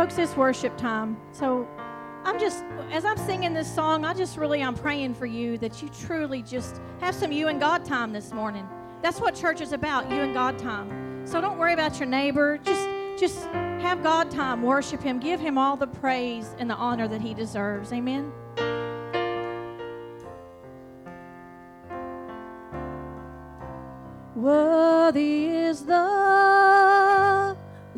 Folks, it's worship time. So I'm just, as I'm singing this song, I just really, I'm praying for you that you truly just have some you and God time this morning. That's what church is about, you and God time. So don't worry about your neighbor. Just, just have God time. Worship Him. Give Him all the praise and the honor that He deserves. Amen. Worthy is the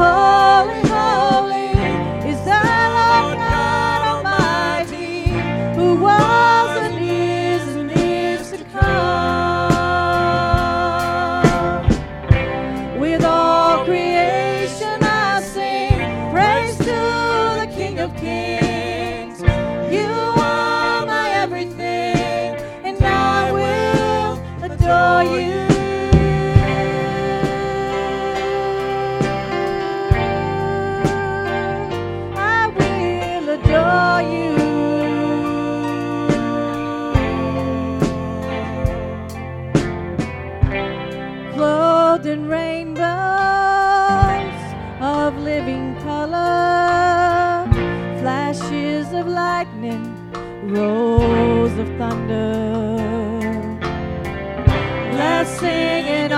Holy, rolls of thunder. Blessing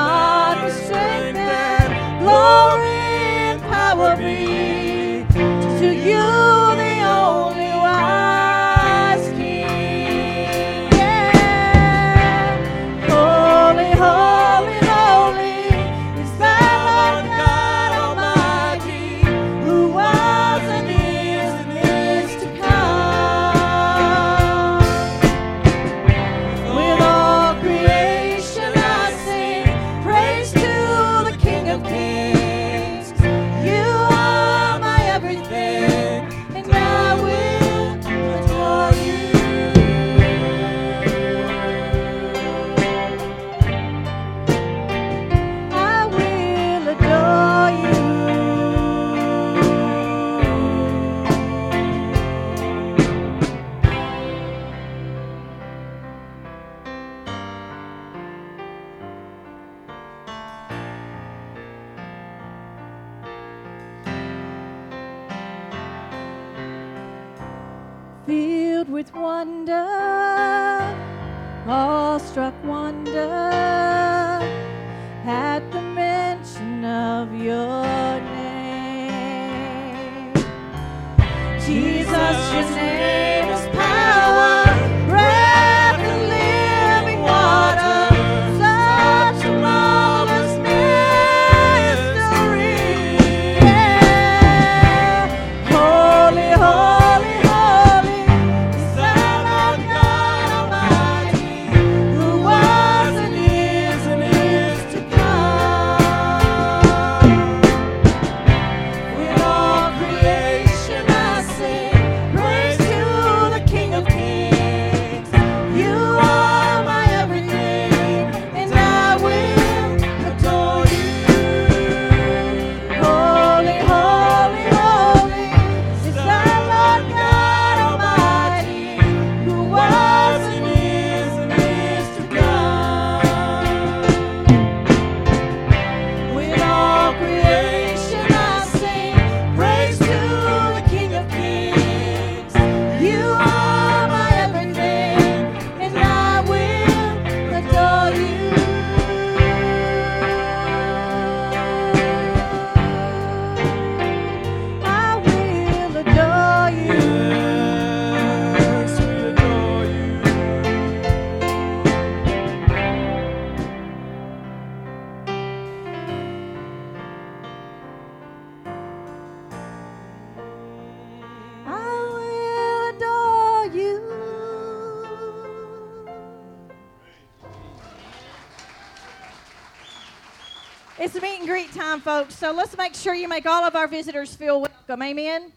let's make sure you make all of our visitors feel welcome. Amen.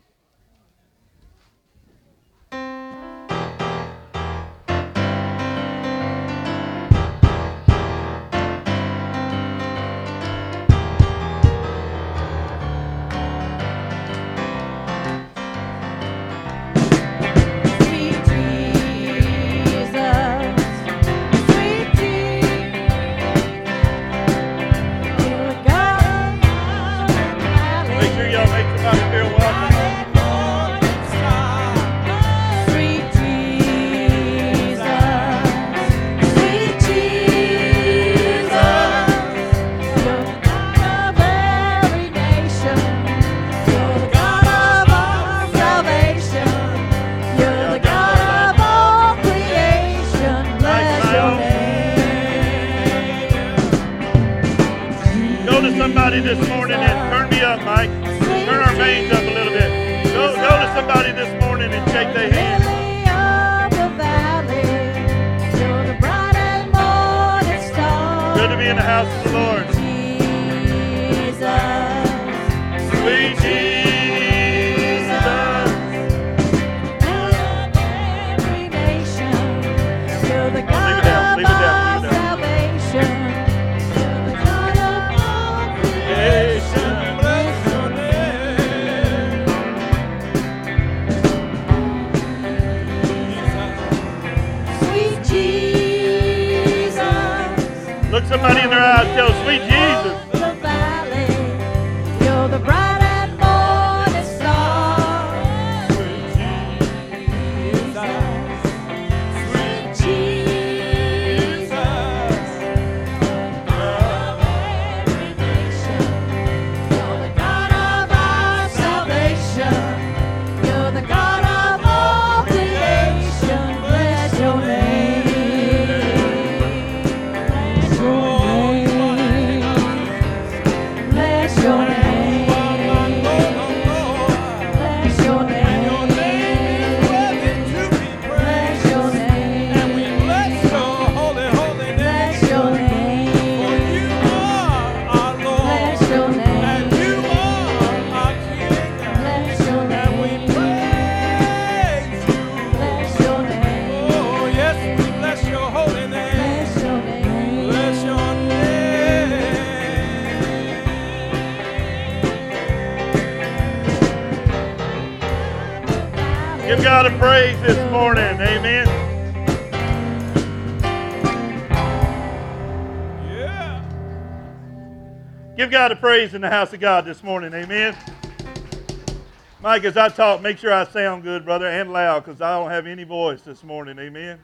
God a praise this morning. Amen. Yeah. You got to praise in the house of God this morning. Amen. Mike, as I talk, make sure I sound good, brother, and loud because I don't have any voice this morning. Amen.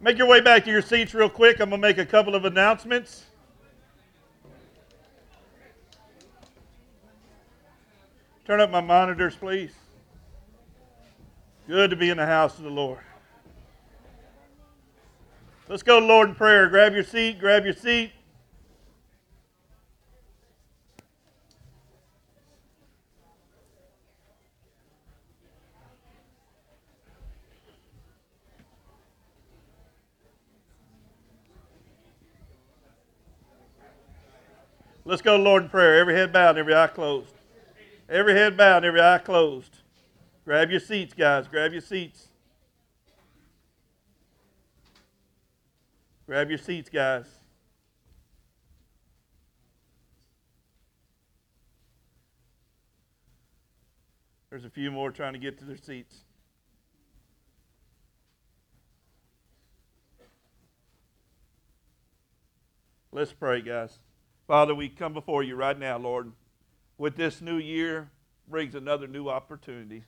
Make your way back to your seats real quick. I'm going to make a couple of announcements. Turn up my monitors, please. Good to be in the house of the Lord. Let's go to Lord in prayer. Grab your seat, grab your seat. Let's go to Lord in prayer. Every head bowed, every eye closed. Every head bowed, every eye closed. Grab your seats, guys. Grab your seats. Grab your seats, guys. There's a few more trying to get to their seats. Let's pray, guys. Father, we come before you right now, Lord. With this new year brings another new opportunity.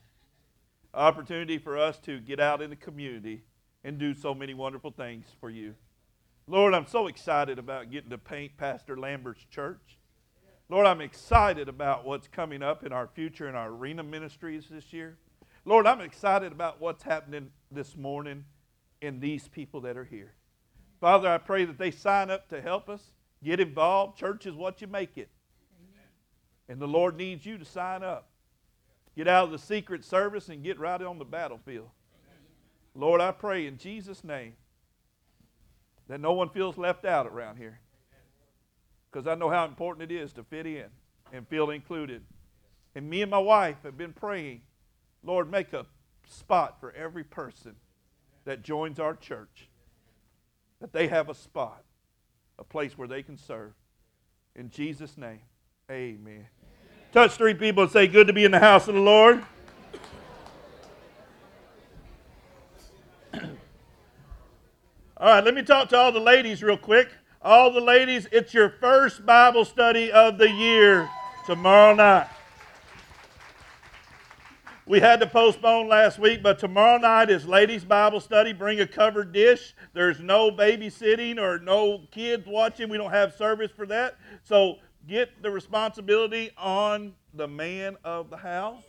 Opportunity for us to get out in the community and do so many wonderful things for you. Lord, I'm so excited about getting to paint Pastor Lambert's church. Lord, I'm excited about what's coming up in our future in our arena ministries this year. Lord, I'm excited about what's happening this morning in these people that are here. Father, I pray that they sign up to help us. Get involved. Church is what you make it. And the Lord needs you to sign up. Get out of the secret service and get right on the battlefield. Lord, I pray in Jesus' name that no one feels left out around here. because I know how important it is to fit in and feel included. And me and my wife have been praying, Lord, make a spot for every person that joins our church, that they have a spot, a place where they can serve. In Jesus' name, amen. Touch three people and say, Good to be in the house of the Lord. all right, let me talk to all the ladies real quick. All the ladies, it's your first Bible study of the year tomorrow night. We had to postpone last week, but tomorrow night is ladies' Bible study. Bring a covered dish. There's no babysitting or no kids watching. We don't have service for that. So get the responsibility on the man of the house.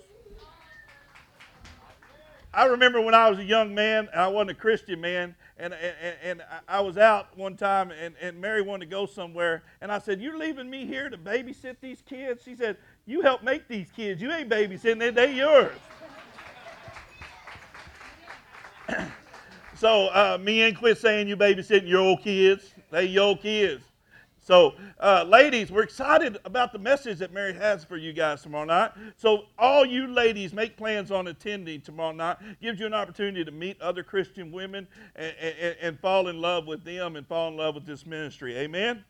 I remember when I was a young man, I wasn't a Christian man, and, and, and I was out one time, and, and Mary wanted to go somewhere, and I said, You're leaving me here to babysit these kids? She said, You help make these kids. You ain't babysitting, they, they yours. so uh, me and quit saying you babysitting your old kids. They your kids. So, uh, ladies, we're excited about the message that Mary has for you guys tomorrow night. So, all you ladies, make plans on attending tomorrow night. Gives you an opportunity to meet other Christian women and, and, and fall in love with them and fall in love with this ministry. Amen?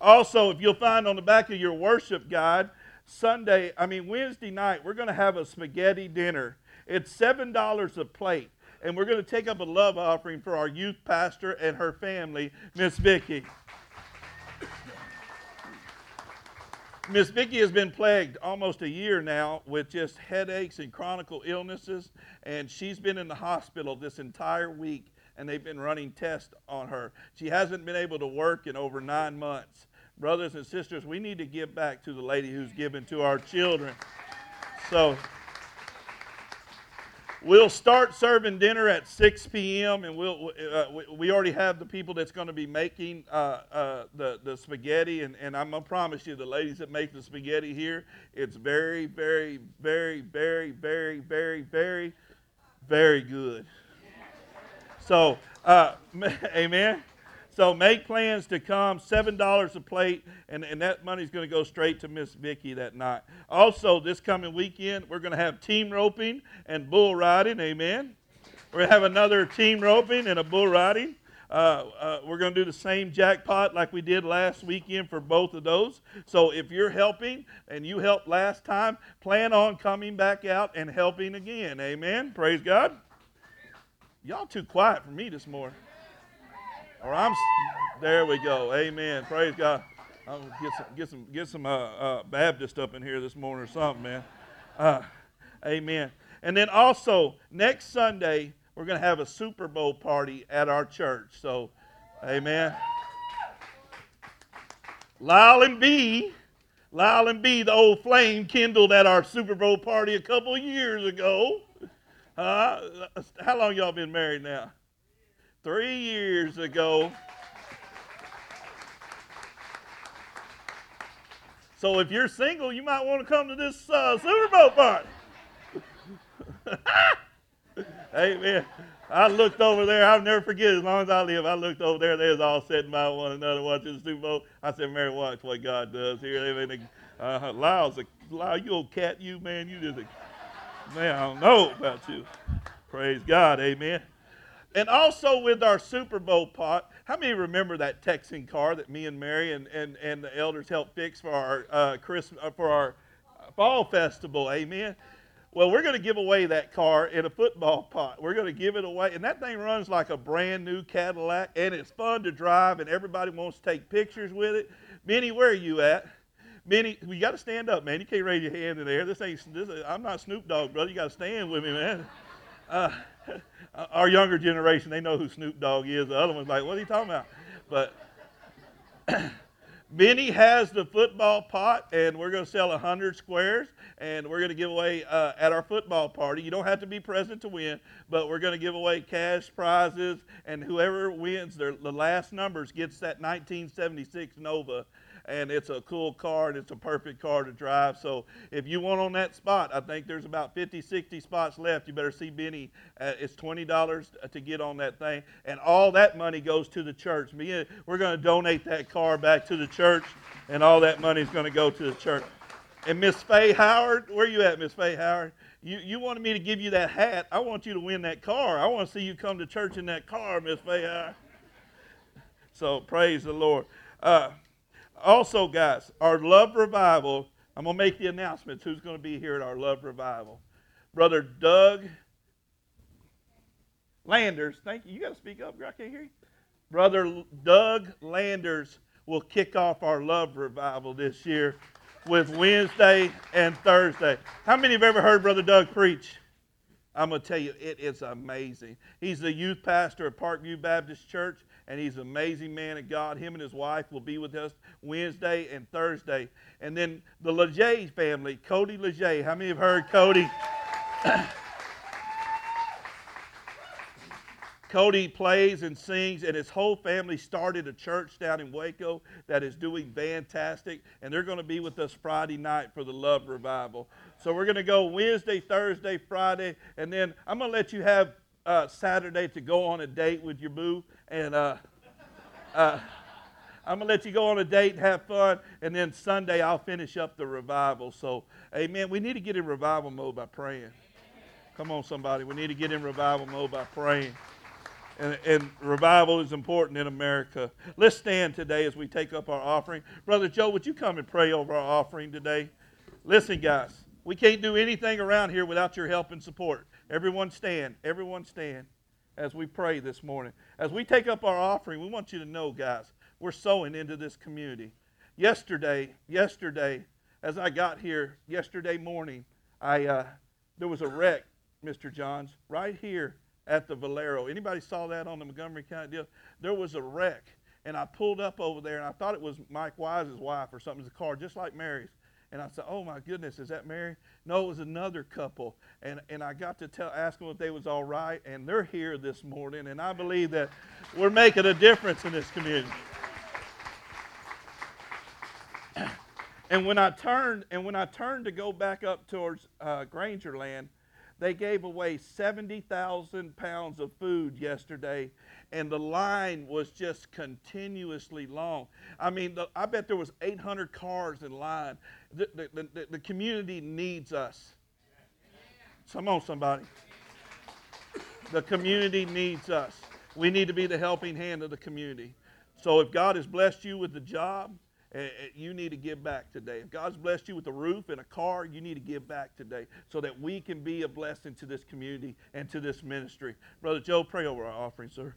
Also, if you'll find on the back of your worship guide, Sunday, I mean, Wednesday night, we're going to have a spaghetti dinner. It's $7 a plate. And we're going to take up a love offering for our youth pastor and her family, Miss Vicki. Miss Vicki has been plagued almost a year now with just headaches and chronic illnesses, and she's been in the hospital this entire week, and they've been running tests on her. She hasn't been able to work in over nine months. Brothers and sisters, we need to give back to the lady who's given to our children. So We'll start serving dinner at 6 p.m. and we'll uh, we already have the people that's going to be making uh, uh, the the spaghetti and, and I'm gonna promise you the ladies that make the spaghetti here it's very very very very very very very very good. So, uh, amen. So make plans to come. Seven dollars a plate, and, and that money's going to go straight to Miss Vicky that night. Also, this coming weekend, we're going to have team roping and bull riding. Amen. We're going to have another team roping and a bull riding. Uh, uh, we're going to do the same jackpot like we did last weekend for both of those. So if you're helping and you helped last time, plan on coming back out and helping again. Amen. Praise God. Y'all too quiet for me this morning. Or I'm there we go. Amen. Praise God. I'll get some get some get some uh, uh, Baptist up in here this morning or something, man. Uh, amen. And then also next Sunday we're to have a Super Bowl party at our church. So, amen. Lyle and B, Lyle and B, the old flame kindled at our Super Bowl party a couple years ago. Uh, how long y'all been married now? Three years ago. So if you're single, you might want to come to this uh, Super Bowl party. Amen. I looked over there. I'll never forget as long as I live. I looked over there. They was all sitting by one another watching the Super Bowl. I said, Mary, watch what God does here. Amen. Uh, Lyle's a, Lyle, you old cat, you, man. You just a, man, I don't know about you. Praise God. Amen. And also with our Super Bowl pot, how many remember that Texan car that me and Mary and, and, and the elders helped fix for our uh, Christmas uh, for our fall festival? Amen. Well, we're going to give away that car in a football pot. We're going to give it away, and that thing runs like a brand new Cadillac, and it's fun to drive, and everybody wants to take pictures with it. Minnie, where are you at? Minnie, you got to stand up, man. You can't raise your hand in the air. This ain't. This, I'm not Snoop Dogg, brother. You got to stand with me, man. Uh, our younger generation, they know who Snoop Dogg is. The other one's like, what are you talking about? But Benny has the football pot, and we're going to sell 100 squares, and we're going to give away uh, at our football party. You don't have to be present to win, but we're going to give away cash prizes, and whoever wins their, the last numbers gets that 1976 Nova. And it's a cool car and it's a perfect car to drive. So if you want on that spot, I think there's about 50, 60 spots left. You better see Benny. Uh, it's $20 to get on that thing, and all that money goes to the church. Me, we're going to donate that car back to the church, and all that money is going to go to the church. And Miss Faye Howard, where are you at, Miss Faye Howard? You, you wanted me to give you that hat. I want you to win that car. I want to see you come to church in that car, Miss Faye Howard. So praise the Lord. Uh, also, guys, our love revival. I'm gonna make the announcements. Who's gonna be here at our love revival? Brother Doug Landers. Thank you. You got to speak up. I can't hear you. Brother Doug Landers will kick off our love revival this year with Wednesday and Thursday. How many have ever heard Brother Doug preach? I'm going to tell you, it is amazing. He's the youth pastor at Parkview Baptist Church, and he's an amazing man of God. Him and his wife will be with us Wednesday and Thursday. And then the Leger family, Cody Leger. How many have heard Cody? Cody plays and sings, and his whole family started a church down in Waco that is doing fantastic, and they're going to be with us Friday night for the Love Revival. So we're going to go Wednesday, Thursday, Friday, and then I'm going to let you have uh, Saturday to go on a date with your boo, and uh, uh, I'm to let you go on a date and have fun, and then Sunday I'll finish up the revival. So, amen. We need to get in revival mode by praying. Come on, somebody. We need to get in revival mode by praying. And, and, revival is important in America. Let's stand today as we take up our offering. Brother Joe, would you come and pray over our offering today? Listen, guys, we can't do anything around here without your help and support. Everyone stand. Everyone stand as we pray this morning. As we take up our offering, we want you to know, guys, we're sowing into this community. Yesterday, yesterday, as I got here yesterday morning, I uh, there was a wreck, Mr. Johns, right here at the Valero. Anybody saw that on the Montgomery County deal? There was a wreck, and I pulled up over there, and I thought it was Mike Wise's wife or something. It was a car just like Mary's. And I said, "Oh my goodness, is that Mary?" No, it was another couple. And and I got to tell, ask them if they was all right, and they're here this morning. And I believe that we're making a difference in this community. and when I turned and when I turned to go back up towards uh, Grangerland, they gave away 70,000 pounds of food yesterday, and the line was just continuously long. I mean, the, I bet there was 800 cars in line. The, the, the, the community needs us. Come on, somebody. The community needs us. We need to be the helping hand of the community. So if God has blessed you with the job, eh, eh, you need to give back today. If God's blessed you with a roof and a car, you need to give back today so that we can be a blessing to this community and to this ministry. Brother Joe, pray over our offering, sir.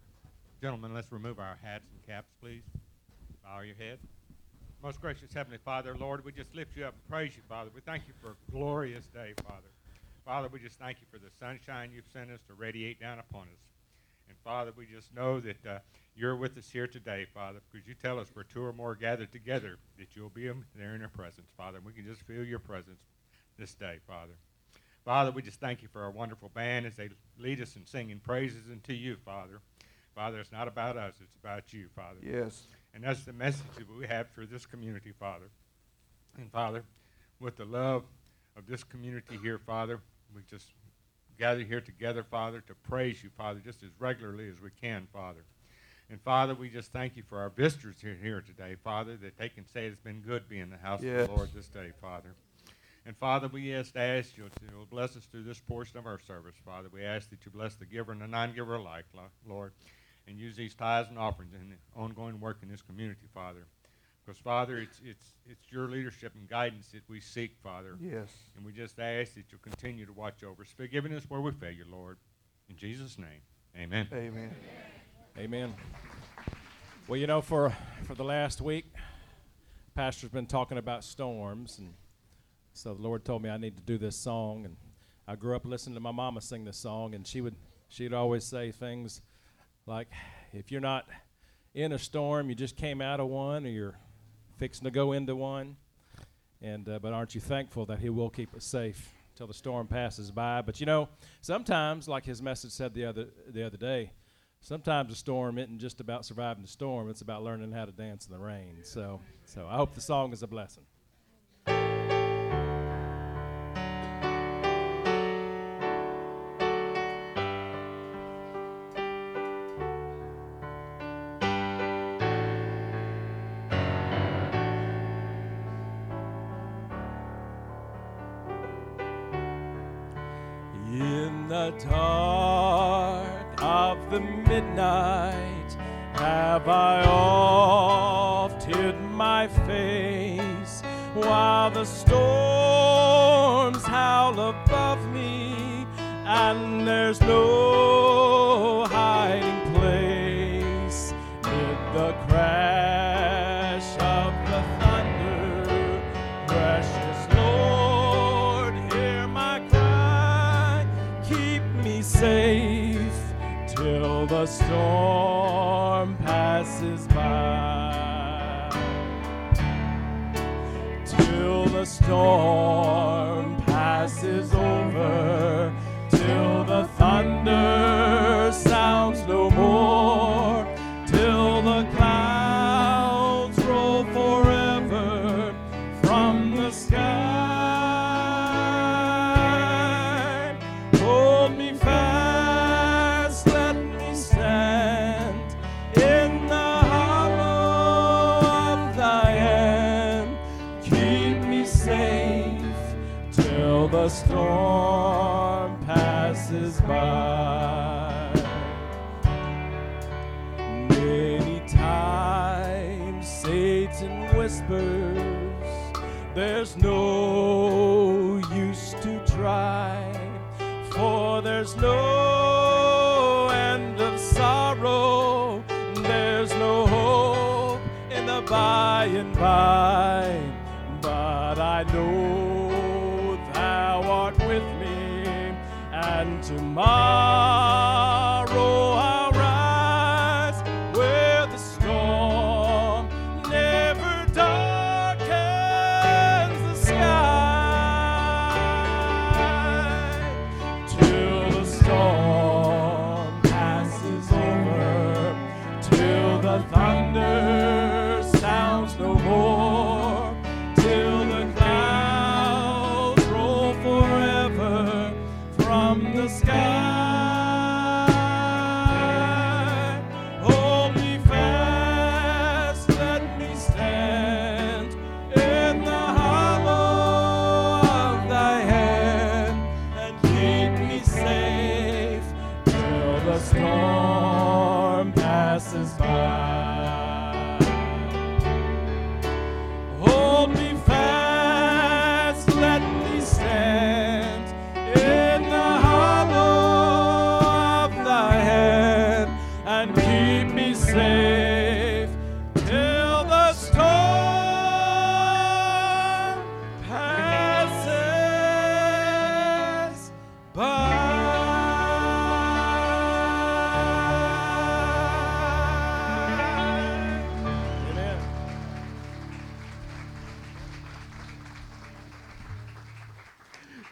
Gentlemen, let's remove our hats and caps, please. Bow your head. Most gracious Heavenly Father, Lord, we just lift you up and praise you, Father. We thank you for a glorious day, Father. Father, we just thank you for the sunshine you've sent us to radiate down upon us. And Father, we just know that uh, you're with us here today, Father, because you tell us where two or more gathered together that you'll be there in your presence, Father. And We can just feel your presence this day, Father. Father, we just thank you for our wonderful band as they lead us in singing praises unto you, Father. Father, it's not about us, it's about you, Father. Yes. And that's the message that we have for this community, Father. And Father, with the love of this community here, Father, we just gather here together, Father, to praise you, Father, just as regularly as we can, Father. And Father, we just thank you for our visitors here, here today, Father, that they can say it's been good being in the house yes. of the Lord this day, Father. And Father, we just ask you to bless us through this portion of our service, Father. We ask that you bless the giver and the non-giver alike, Lord, and use these tithes and offerings in ongoing work in this community, Father. Because, Father, it's, it's, it's your leadership and guidance that we seek, Father. Yes. And we just ask that you'll continue to watch over us, forgiving us where we fail you, Lord. In Jesus' name, amen. Amen. Amen. Well, you know, for, for the last week, Pastor's been talking about storms, and so the Lord told me I need to do this song. And I grew up listening to my mama sing this song, and she would she'd always say things like, "If you're not in a storm, you just came out of one, or you're fixing to go into one. And uh, but aren't you thankful that He will keep us safe till the storm passes by? But you know, sometimes, like His message said the other the other day, sometimes a storm isn't just about surviving the storm; it's about learning how to dance in the rain. So, so I hope the song is a blessing. In the dark of the midnight have I oft hid my face while the storms howl above me and there's no storm passes by. Till the storm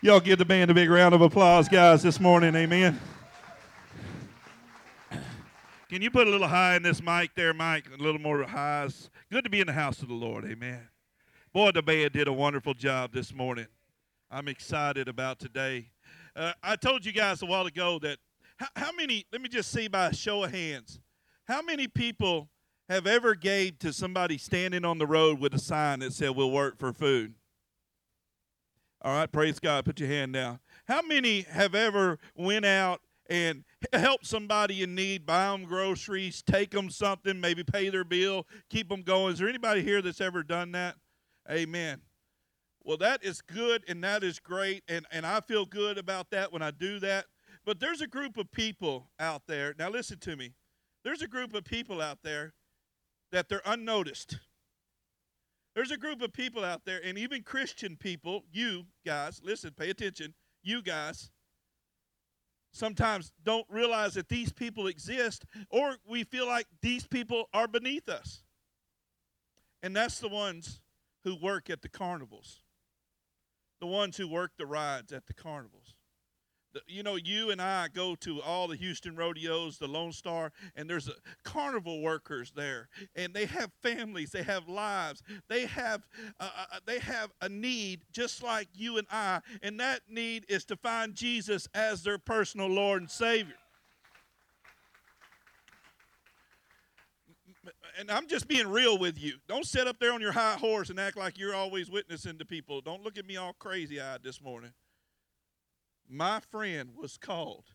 Y'all give the band a big round of applause, guys, this morning. Amen. Can you put a little high in this mic there, Mike? A little more highs. Good to be in the house of the Lord. Amen. Boy, the band did a wonderful job this morning. I'm excited about today. Uh, I told you guys a while ago that how, how many, let me just see by a show of hands, how many people have ever gave to somebody standing on the road with a sign that said, We'll work for food? All right, praise God. Put your hand down. How many have ever went out and helped somebody in need, buy them groceries, take them something, maybe pay their bill, keep them going? Is there anybody here that's ever done that? Amen. Well, that is good and that is great, and, and I feel good about that when I do that. But there's a group of people out there. Now, listen to me. There's a group of people out there that they're unnoticed. There's a group of people out there, and even Christian people, you guys, listen, pay attention, you guys, sometimes don't realize that these people exist, or we feel like these people are beneath us. And that's the ones who work at the carnivals, the ones who work the rides at the carnivals. You know, you and I go to all the Houston rodeos, the Lone Star, and there's carnival workers there, and they have families, they have lives, they have uh, uh, uh, they have a need just like you and I, and that need is to find Jesus as their personal Lord and Savior. and I'm just being real with you. Don't sit up there on your high horse and act like you're always witnessing to people. Don't look at me all crazy eyed this morning. My friend was called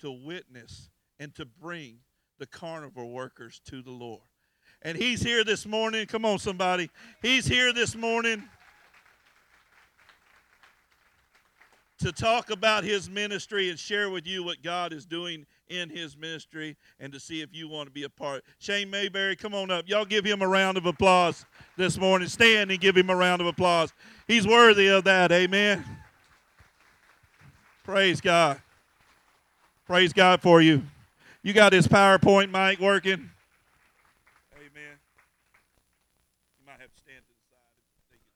to witness and to bring the carnival workers to the Lord. And he's here this morning. Come on, somebody. He's here this morning to talk about his ministry and share with you what God is doing in his ministry and to see if you want to be a part. Shane Mayberry, come on up. Y'all give him a round of applause this morning. Stand and give him a round of applause. He's worthy of that. Amen. Praise God. Praise God for you. You got this PowerPoint mic working? Amen. You might have to stand to the side if they can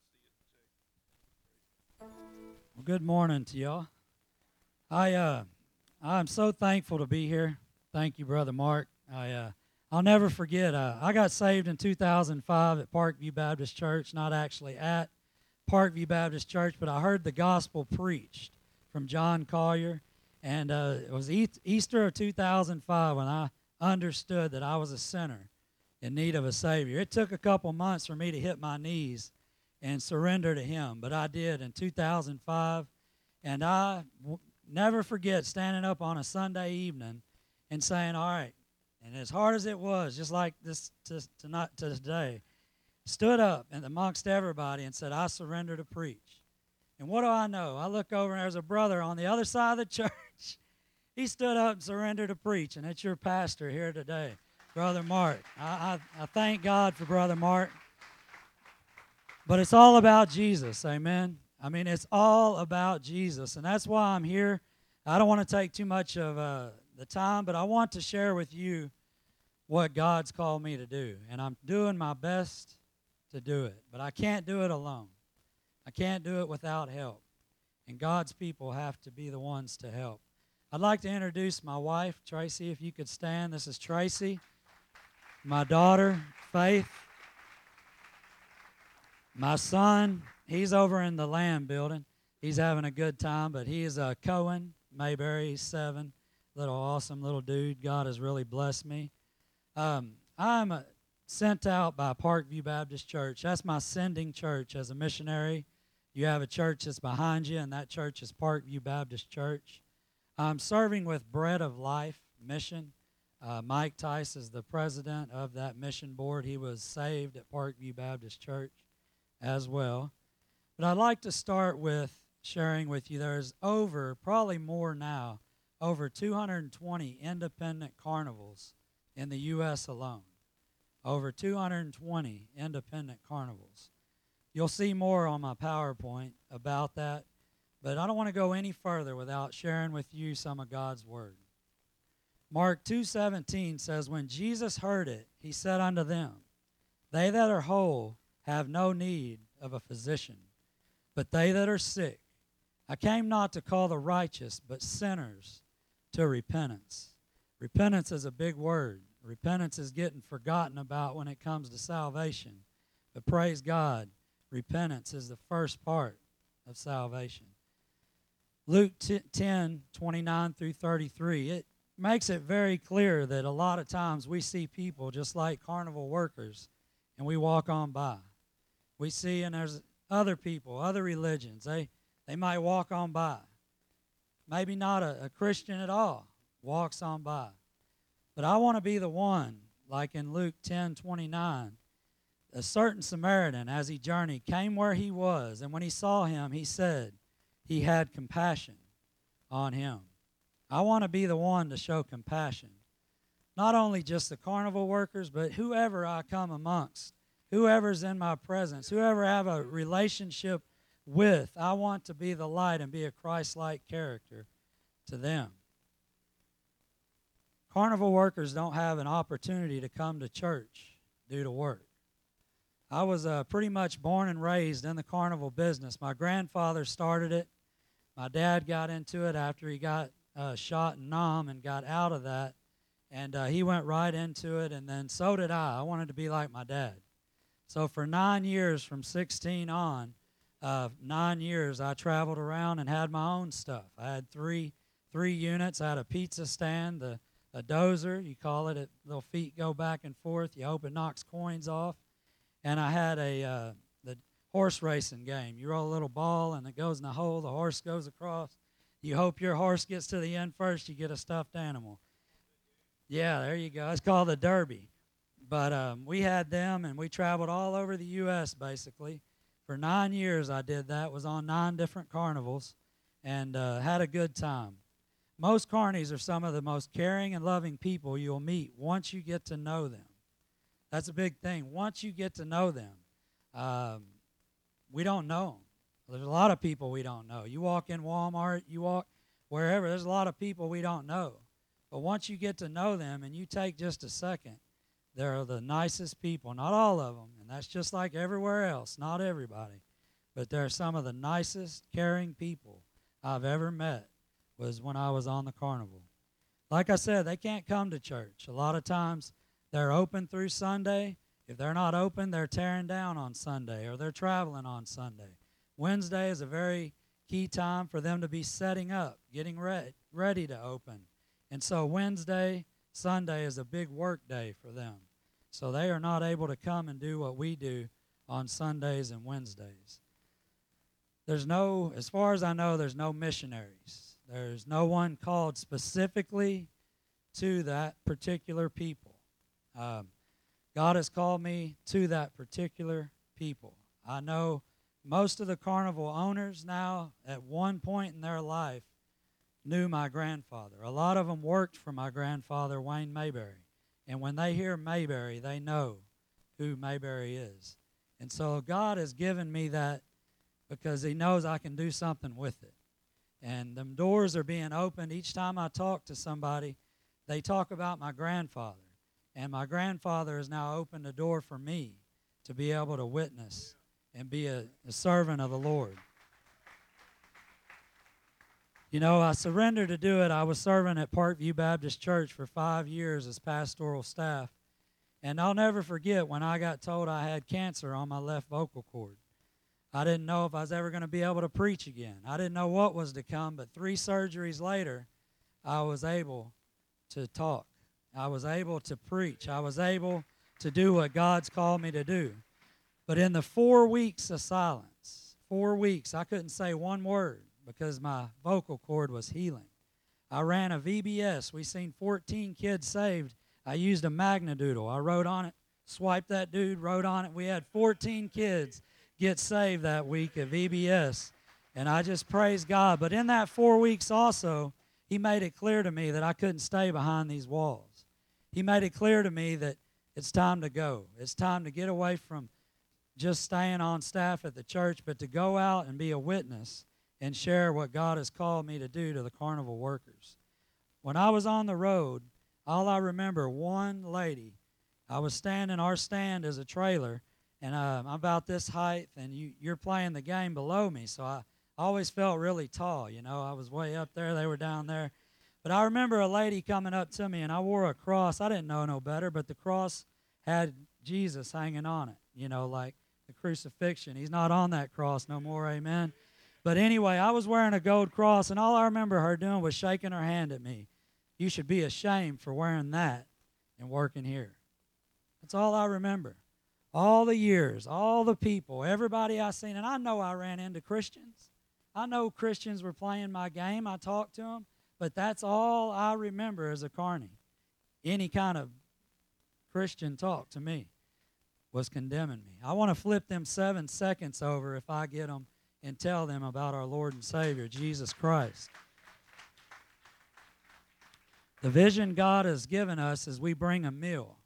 see it. Well, good morning to y'all. I uh I'm so thankful to be here. Thank you, Brother Mark. I, uh, I'll never forget, uh, I got saved in 2005 at Parkview Baptist Church, not actually at Parkview Baptist Church, but I heard the gospel preached from John Collier. And uh, it was Easter of 2005 when I understood that I was a sinner in need of a Savior. It took a couple months for me to hit my knees and surrender to Him, but I did in 2005. And I never forget standing up on a Sunday evening and saying, All right, and as hard as it was, just like this to, to, to today, stood up and amongst everybody and said, I surrender to preach. And what do I know? I look over and there's a brother on the other side of the church. he stood up and surrendered to preach, and it's your pastor here today, Brother Mark. I, I, I thank God for Brother Mark. But it's all about Jesus, amen. I mean, it's all about Jesus. And that's why I'm here. I don't want to take too much of uh, the time, but I want to share with you what God's called me to do. And I'm doing my best to do it. But I can't do it alone, I can't do it without help. And God's people have to be the ones to help. I'd like to introduce my wife, Tracy, if you could stand. This is Tracy, my daughter, Faith, my son, he's over in the land building. He's having a good time, but he is a Cohen Mayberry. He's seven, little awesome little dude. God has really blessed me. Um, I'm sent out by Parkview Baptist Church. That's my sending church as a missionary. You have a church that's behind you, and that church is Parkview Baptist Church. I'm serving with Bread of Life Mission. Uh, Mike Tice is the president of that mission board. He was saved at Parkview Baptist Church as well. But I'd like to start with sharing with you there's over, probably more now, over 220 independent carnivals in the U.S. alone. Over 220 independent carnivals. You'll see more on my PowerPoint about that, but I don't want to go any further without sharing with you some of God's Word. Mark 2:17 says when Jesus heard it he said unto them they that are whole have no need of a physician, but they that are sick. I came not to call the righteous, but sinners to repentance. Repentance is a big word. Repentance is getting forgotten about when it comes to salvation. But praise God, repentance is the first part of salvation. Luke 10 29 through 33, it makes it very clear that a lot of times we see people just like carnival workers and we walk on by. We see, and there's other people, other religions, they, they might walk on by. Maybe not a, a Christian at all walks on by. But I want to be the one, like in Luke 10 29. A certain Samaritan, as he journeyed, came where he was, and when he saw him, he said, He had compassion on him. I want to be the one to show compassion. Not only just the carnival workers, but whoever I come amongst whoever's in my presence, whoever I have a relationship with, I want to be the light and be a Christ like character to them. Carnival workers don't have an opportunity to come to church due to work. I was uh, pretty much born and raised in the carnival business. My grandfather started it. My dad got into it after he got uh, shot in Nam and got out of that. And uh, he went right into it, and then so did I. I wanted to be like my dad. So for nine years, from 16 on, uh, nine years, I traveled around and had my own stuff. I had three three units. I had a pizza stand, the a dozer, you call it. it little feet go back and forth. You hope it knocks coins off. And I had a uh, the horse racing game. You roll a little ball and it goes in the hole. The horse goes across. You hope your horse gets to the end first. You get a stuffed animal. Yeah, there you go. It's called the Derby. But um, we had them, and we traveled all over the U.S. basically. For nine years, I did that. Was on nine different carnivals, and uh, had a good time. Most carnies are some of the most caring and loving people you'll meet once you get to know them. That's a big thing. Once you get to know them, um, we don't know them. There's a lot of people we don't know. You walk in Walmart, you walk wherever, there's a lot of people we don't know. But once you get to know them and you take just a second, they're the nicest people. Not all of them, and that's just like everywhere else, not everybody. But they're some of the nicest, caring people I've ever met was when I was on the carnival. Like I said, they can't come to church. A lot of times they're open through Sunday. If they're not open, they're tearing down on Sunday or they're traveling on Sunday. Wednesday is a very key time for them to be setting up, getting re- ready to open. And so Wednesday, Sunday is a big work day for them. So they are not able to come and do what we do on Sundays and Wednesdays. There's no, as far as I know, there's no missionaries. There's no one called specifically to that particular people. Um, God has called me to that particular people. I know most of the carnival owners now, at one point in their life, knew my grandfather. A lot of them worked for my grandfather, Wayne Mayberry. And when they hear Mayberry, they know who Mayberry is. And so God has given me that because He knows I can do something with it. And them doors are being opened. Each time I talk to somebody, they talk about my grandfather. And my grandfather has now opened a door for me to be able to witness and be a, a servant of the Lord. You know, I surrendered to do it. I was serving at Parkview Baptist Church for five years as pastoral staff. And I'll never forget when I got told I had cancer on my left vocal cord. I didn't know if I was ever going to be able to preach again. I didn't know what was to come, but three surgeries later, I was able to talk. I was able to preach. I was able to do what God's called me to do. But in the four weeks of silence, four weeks, I couldn't say one word because my vocal cord was healing. I ran a VBS. We seen 14 kids saved. I used a Magna Doodle. I wrote on it, swiped that dude, wrote on it. We had 14 kids get saved that week at VBS. And I just praise God. But in that four weeks also, He made it clear to me that I couldn't stay behind these walls. He made it clear to me that it's time to go. It's time to get away from just staying on staff at the church, but to go out and be a witness and share what God has called me to do to the carnival workers. When I was on the road, all I remember one lady. I was standing, our stand is a trailer, and uh, I'm about this height, and you, you're playing the game below me, so I always felt really tall. You know, I was way up there, they were down there. But I remember a lady coming up to me, and I wore a cross. I didn't know no better, but the cross had Jesus hanging on it, you know, like the crucifixion. He's not on that cross no more, amen. But anyway, I was wearing a gold cross, and all I remember her doing was shaking her hand at me. You should be ashamed for wearing that and working here. That's all I remember. All the years, all the people, everybody I seen, and I know I ran into Christians. I know Christians were playing my game. I talked to them, but that's all I remember as a carney. Any kind of Christian talk to me was condemning me. I want to flip them seven seconds over if I get them and tell them about our Lord and Savior, Jesus Christ. The vision God has given us is we bring a meal.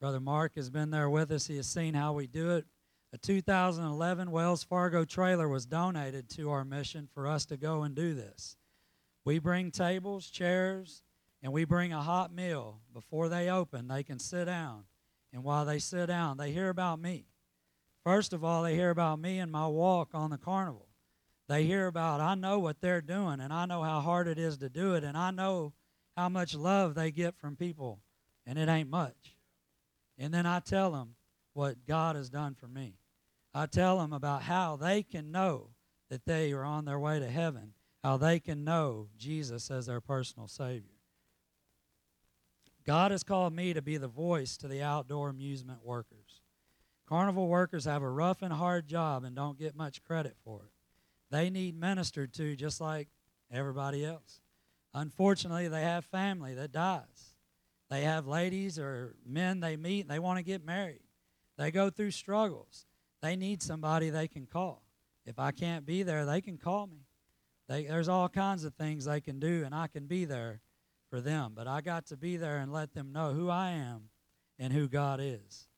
Brother Mark has been there with us. He has seen how we do it. A 2011 Wells Cargo trailer was donated to our mission for us to go and do this. We bring tables, chairs, and we bring a hot meal. Before they open, they can sit down. And while they sit down, they hear about me. First of all, they hear about me and my walk on the carnival. They hear about, I know what they're doing, and I know how hard it is to do it, and I know how much love they get from people, and it ain't much. And then I tell them what God has done for me. I tell them about how they can know that they are on their way to heaven, how they can know Jesus as their personal Savior. God has called me to be the voice to the outdoor amusement workers. Carnival workers have a rough and hard job and don't get much credit for it. They need ministered to just like everybody else. Unfortunately, they have family that dies. They have ladies or men they meet, they want to get married. They go through struggles. They need somebody they can call. If I can't be there, they can call me. They, there's all kinds of things they can do, and I can be there for them. But I got to be there and let them know who I am and who God is.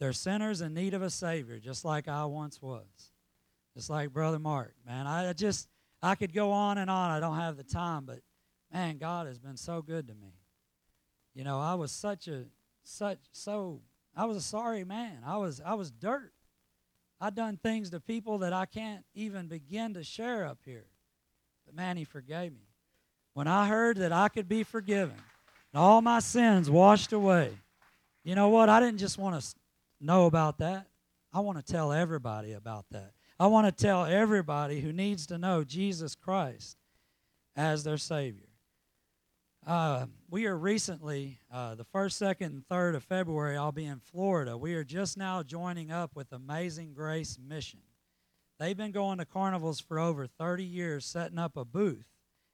They're sinners in need of a Savior, just like I once was. Just like Brother Mark. Man, I just, I could go on and on. I don't have the time, but man, God has been so good to me. You know, I was such a, such, so, I was a sorry man. I was, I was dirt. I'd done things to people that I can't even begin to share up here. But man, He forgave me. When I heard that I could be forgiven and all my sins washed away, you know what? I didn't just want to know about that. I want to tell everybody about that. I want to tell everybody who needs to know Jesus Christ as their Savior. Uh, we are recently, uh, the first, second, and third of February, I'll be in Florida. We are just now joining up with Amazing Grace Mission. They've been going to carnivals for over 30 years, setting up a booth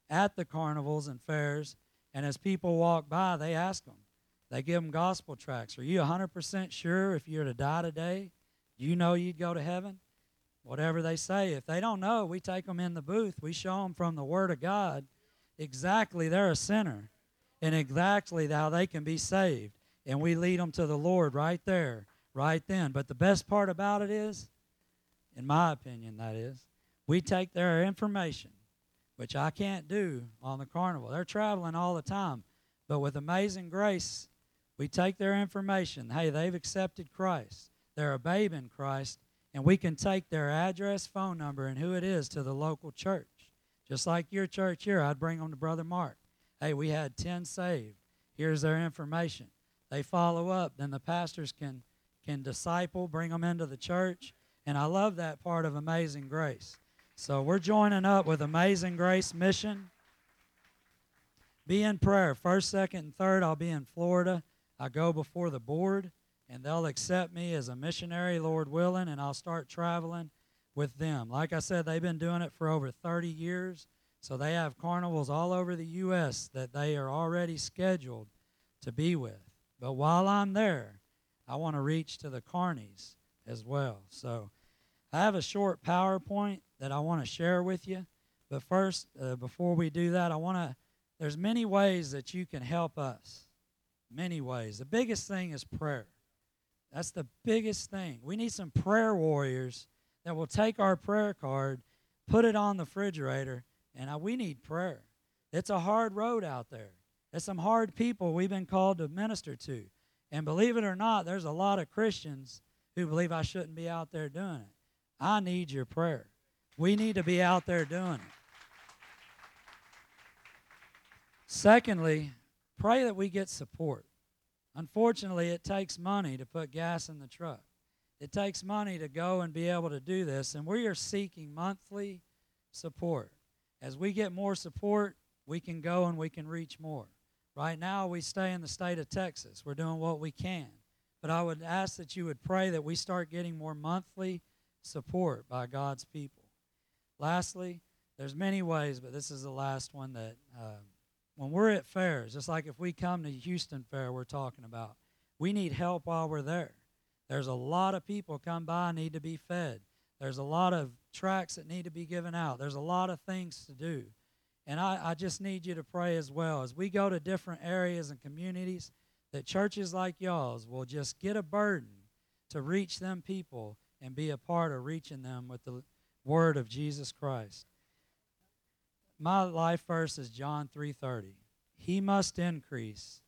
at the carnivals and fairs. And as people walk by, they ask them, they give them gospel tracts. Are you 100% sure if you were to die today, you know you'd go to heaven? Whatever they say. If they don't know, we take them in the booth. We show them from the Word of God exactly they're a sinner and exactly how they can be saved. And we lead them to the Lord right there, right then. But the best part about it is, in my opinion, that is, we take their information, which I can't do on the carnival. They're traveling all the time. But with amazing grace, we take their information. Hey, they've accepted Christ, they're a babe in Christ, and we can take their address, phone number, and who it is to the local church. Just like your church here, I'd bring them to Brother Mark. Hey, we had 10 saved. Here's their information. They follow up, then the pastors can, can disciple, bring them into the church. And I love that part of Amazing Grace. So we're joining up with Amazing Grace Mission. Be in prayer. First, second, and third, I'll be in Florida. I go before the board, and they'll accept me as a missionary, Lord willing, and I'll start traveling with them. Like I said, they've been doing it for over 30 years, so they have carnivals all over the U.S. that they are already scheduled to be with. But while I'm there, I want to reach to the carnies as well. So I have a short PowerPoint that I want to share with you. But first, uh, before we do that, I want to, there's many ways that you can help us. Many ways. The biggest thing is prayer. That's the biggest thing. We need some prayer warriors that will take our prayer card, put it on the refrigerator, and uh, we need prayer. It's a hard road out there. There's some hard people we've been called to minister to. And believe it or not, there's a lot of Christians who believe I shouldn't be out there doing it. I need your prayer. We need to be out there doing it. Secondly, pray that we get support. Unfortunately, it takes money to put gas in the truck. It takes money to go and be able to do this, and we are seeking monthly support. As we get more support, we can go and we can reach more. Right now, we stay in the state of Texas. We're doing what we can. But I would ask that you would pray that we start getting more monthly support by God's people. Lastly, there's many ways, but this is the last one that uh, when we're at fairs, just like if we come to Houston Fair, we're talking about, we need help while we're there. There's a lot of people come by need to be fed. There's a lot of tracts that need to be given out. There's a lot of things to do. And I, I just need you to pray as well. As we go to different areas and communities, that churches like y'all's will just get a burden to reach them people and be a part of reaching them with the word of Jesus Christ. My life verse is John 3:30. He must increase,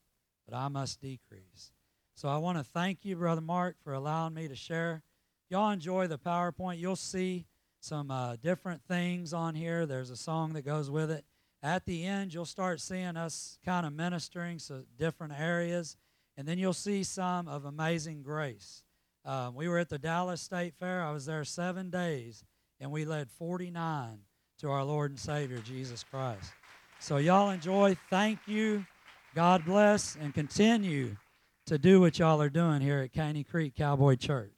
but I must decrease. So I want to thank you, Brother Mark, for allowing me to share. Y'all enjoy the PowerPoint. You'll see some uh, different things on here. There's a song that goes with it. At the end, you'll start seeing us kind of ministering to different areas, and then you'll see some of Amazing Grace. Um, we were at the Dallas State Fair. I was there seven days, and we led 49 to our Lord and Savior, Jesus Christ. So, y'all enjoy. Thank you. God bless, and continue to do what y'all are doing here at Caney Creek Cowboy Church.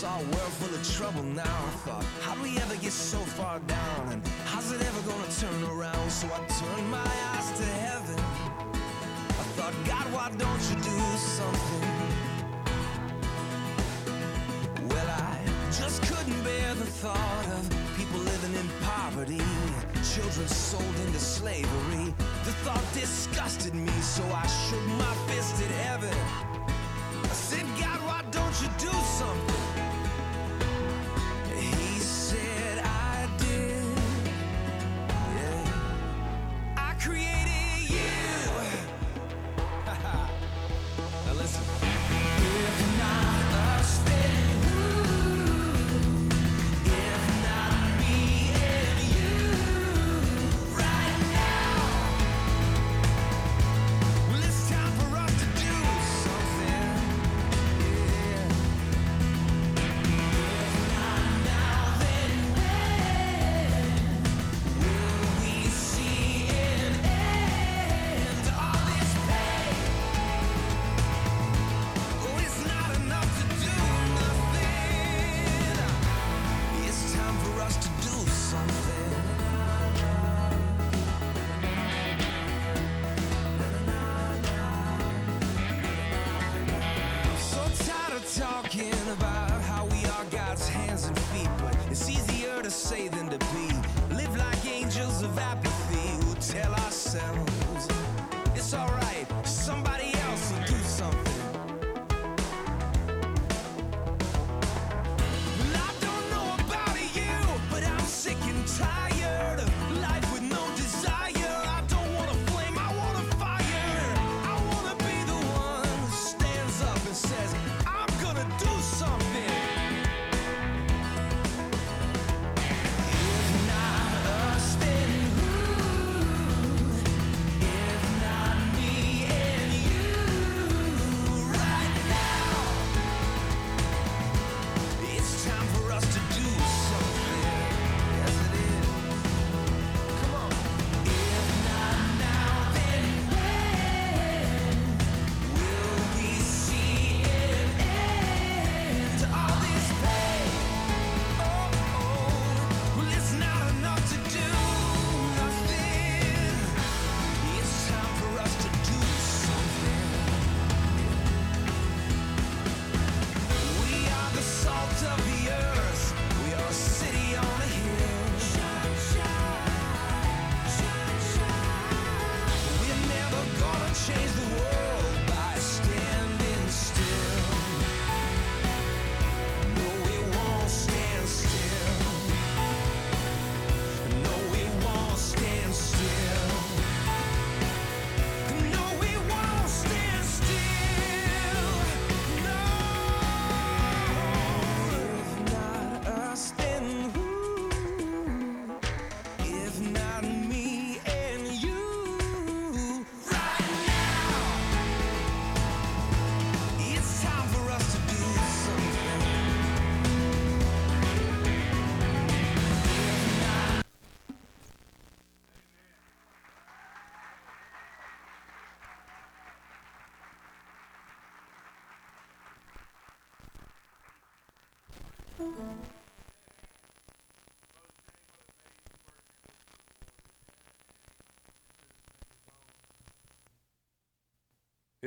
Saw a world full of trouble now. I thought, how do we ever get so far down? And how's it ever gonna turn around? So I turned my eyes to heaven. I thought, God, why don't you do something? Well, I just couldn't bear the thought of people living in poverty, children sold into slavery. The thought disgusted me, so I shook my fist at heaven. I said, God, why don't you do something?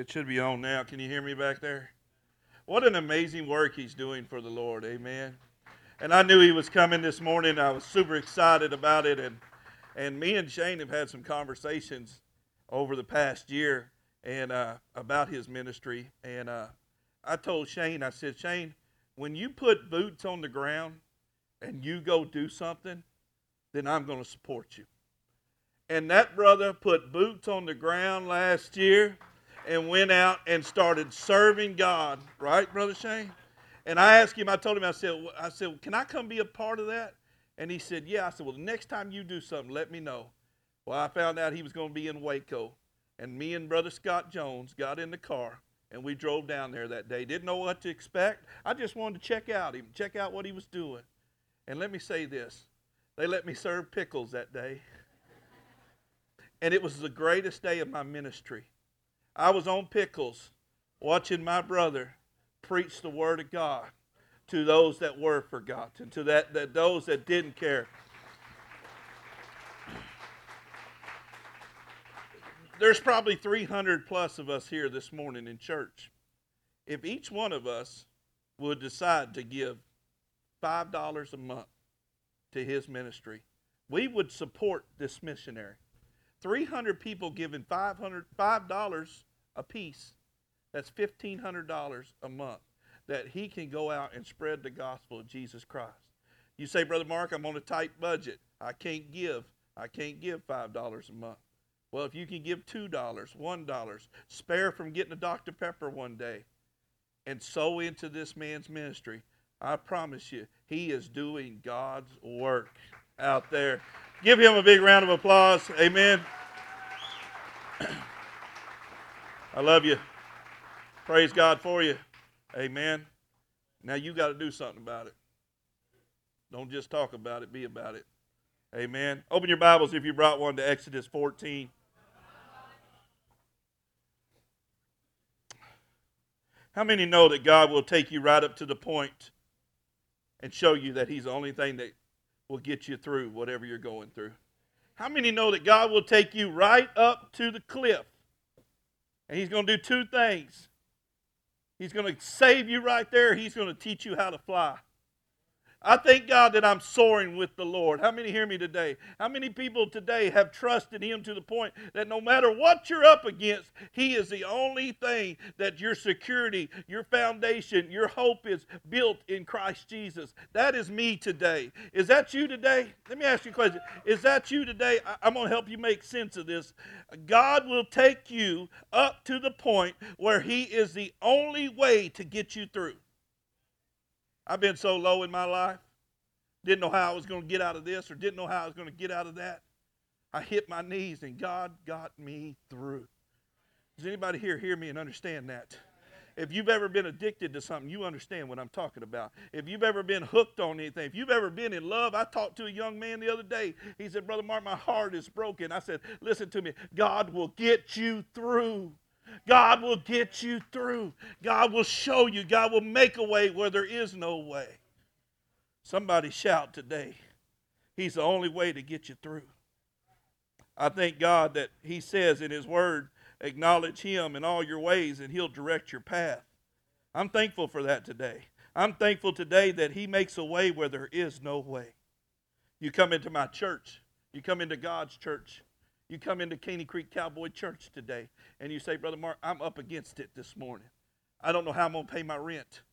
It should be on now. Can you hear me back there? What an amazing work he's doing for the Lord. Amen. And I knew he was coming this morning. I was super excited about it. And, and me and Shane have had some conversations over the past year and uh, about his ministry. And uh, I told Shane, I said, Shane, when you put boots on the ground and you go do something, then I'm going to support you. And that brother put boots on the ground last year and went out and started serving God, right, Brother Shane? And I asked him, I told him, I said, I said, can I come be a part of that? And he said, yeah. I said, well, the next time you do something, let me know. Well, I found out he was going to be in Waco. And me and Brother Scott Jones got in the car and we drove down there that day. Didn't know what to expect. I just wanted to check out him, check out what he was doing. And let me say this they let me serve pickles that day. And it was the greatest day of my ministry. I was on pickles watching my brother preach the word of God to those that were forgotten, to that, that those that didn't care. There's probably 300 plus of us here this morning in church. If each one of us would decide to give $5 a month to his ministry, we would support this missionary. 300 people giving 500 $5 a piece. That's $1,500 a month that he can go out and spread the gospel of Jesus Christ. You say, Brother Mark, I'm on a tight budget. I can't give. I can't give $5 a month. Well, if you can give $2, $1, spare from getting a Dr. Pepper one day, and sow into this man's ministry, I promise you, he is doing God's work out there. Give him a big round of applause. Amen. I love you. Praise God for you. Amen. Now you got to do something about it. Don't just talk about it, be about it. Amen. Open your Bibles if you brought one to Exodus 14. How many know that God will take you right up to the point and show you that He's the only thing that will get you through whatever you're going through? How many know that God will take you right up to the cliff and He's going to do two things? He's going to save you right there, He's going to teach you how to fly. I thank God that I'm soaring with the Lord. How many hear me today? How many people today have trusted Him to the point that no matter what you're up against, He is the only thing that your security, your foundation, your hope is built in Christ Jesus? That is me today. Is that you today? Let me ask you a question. Is that you today? I- I'm going to help you make sense of this. God will take you up to the point where He is the only way to get you through. I've been so low in my life. Didn't know how I was going to get out of this or didn't know how I was going to get out of that. I hit my knees and God got me through. Does anybody here hear me and understand that? If you've ever been addicted to something, you understand what I'm talking about. If you've ever been hooked on anything, if you've ever been in love, I talked to a young man the other day. He said, Brother Mark, my heart is broken. I said, Listen to me. God will get you through. God will get you through. God will show you. God will make a way where there is no way. Somebody shout today. He's the only way to get you through. I thank God that He says in His Word, acknowledge Him in all your ways and He'll direct your path. I'm thankful for that today. I'm thankful today that He makes a way where there is no way. You come into my church, you come into God's church, you come into Caney Creek Cowboy Church today, and you say, Brother Mark, I'm up against it this morning. I don't know how I'm going to pay my rent.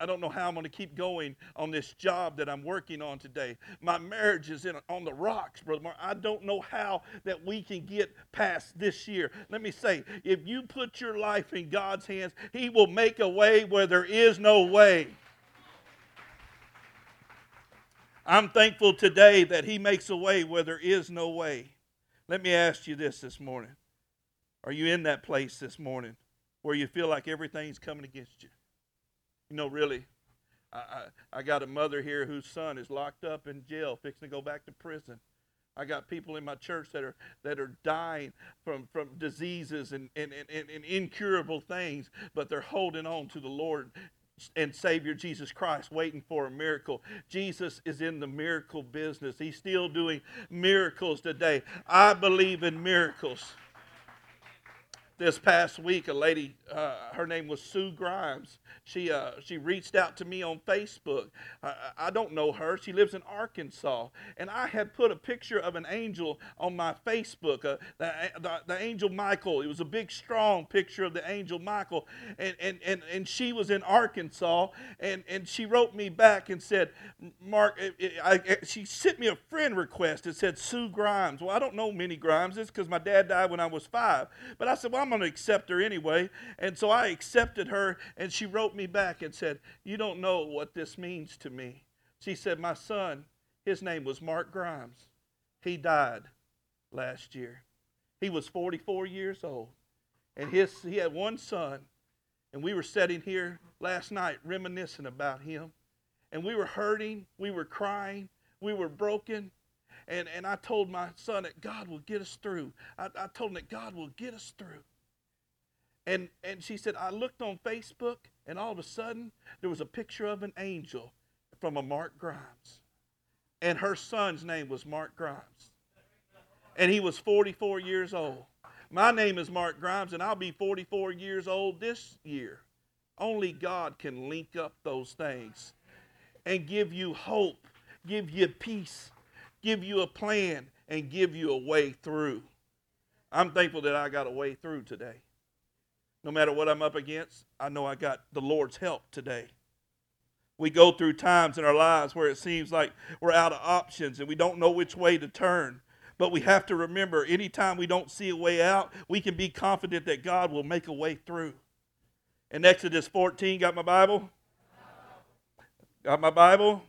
I don't know how I'm going to keep going on this job that I'm working on today. My marriage is in, on the rocks, Brother Mark. I don't know how that we can get past this year. Let me say, if you put your life in God's hands, He will make a way where there is no way. I'm thankful today that He makes a way where there is no way. Let me ask you this this morning. Are you in that place this morning where you feel like everything's coming against you? You know, really, I, I, I got a mother here whose son is locked up in jail, fixing to go back to prison. I got people in my church that are that are dying from, from diseases and, and, and, and incurable things, but they're holding on to the Lord and Savior Jesus Christ, waiting for a miracle. Jesus is in the miracle business. He's still doing miracles today. I believe in miracles. This past week, a lady, uh, her name was Sue Grimes. She uh, she reached out to me on Facebook. I, I don't know her. She lives in Arkansas, and I had put a picture of an angel on my Facebook. Uh, the, the the angel Michael. It was a big, strong picture of the angel Michael, and and and, and she was in Arkansas, and and she wrote me back and said, Mark, I, she sent me a friend request. It said Sue Grimes. Well, I don't know many Grimeses because my dad died when I was five, but I said, well, I'm going to accept her anyway. And so I accepted her, and she wrote me back and said, You don't know what this means to me. She said, My son, his name was Mark Grimes. He died last year. He was 44 years old, and his, he had one son. And we were sitting here last night reminiscing about him. And we were hurting, we were crying, we were broken. And, and I told my son that God will get us through. I, I told him that God will get us through. And, and she said, I looked on Facebook, and all of a sudden, there was a picture of an angel from a Mark Grimes. And her son's name was Mark Grimes. And he was 44 years old. My name is Mark Grimes, and I'll be 44 years old this year. Only God can link up those things and give you hope, give you peace, give you a plan, and give you a way through. I'm thankful that I got a way through today. No matter what I'm up against, I know I got the Lord's help today. We go through times in our lives where it seems like we're out of options and we don't know which way to turn. But we have to remember anytime we don't see a way out, we can be confident that God will make a way through. In Exodus 14, got my Bible? Got my Bible?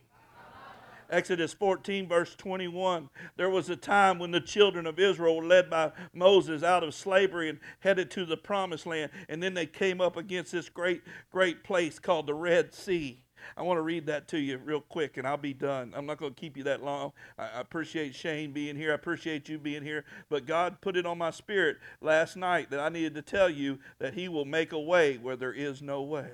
Exodus 14, verse 21. There was a time when the children of Israel were led by Moses out of slavery and headed to the promised land. And then they came up against this great, great place called the Red Sea. I want to read that to you real quick and I'll be done. I'm not going to keep you that long. I appreciate Shane being here. I appreciate you being here. But God put it on my spirit last night that I needed to tell you that He will make a way where there is no way.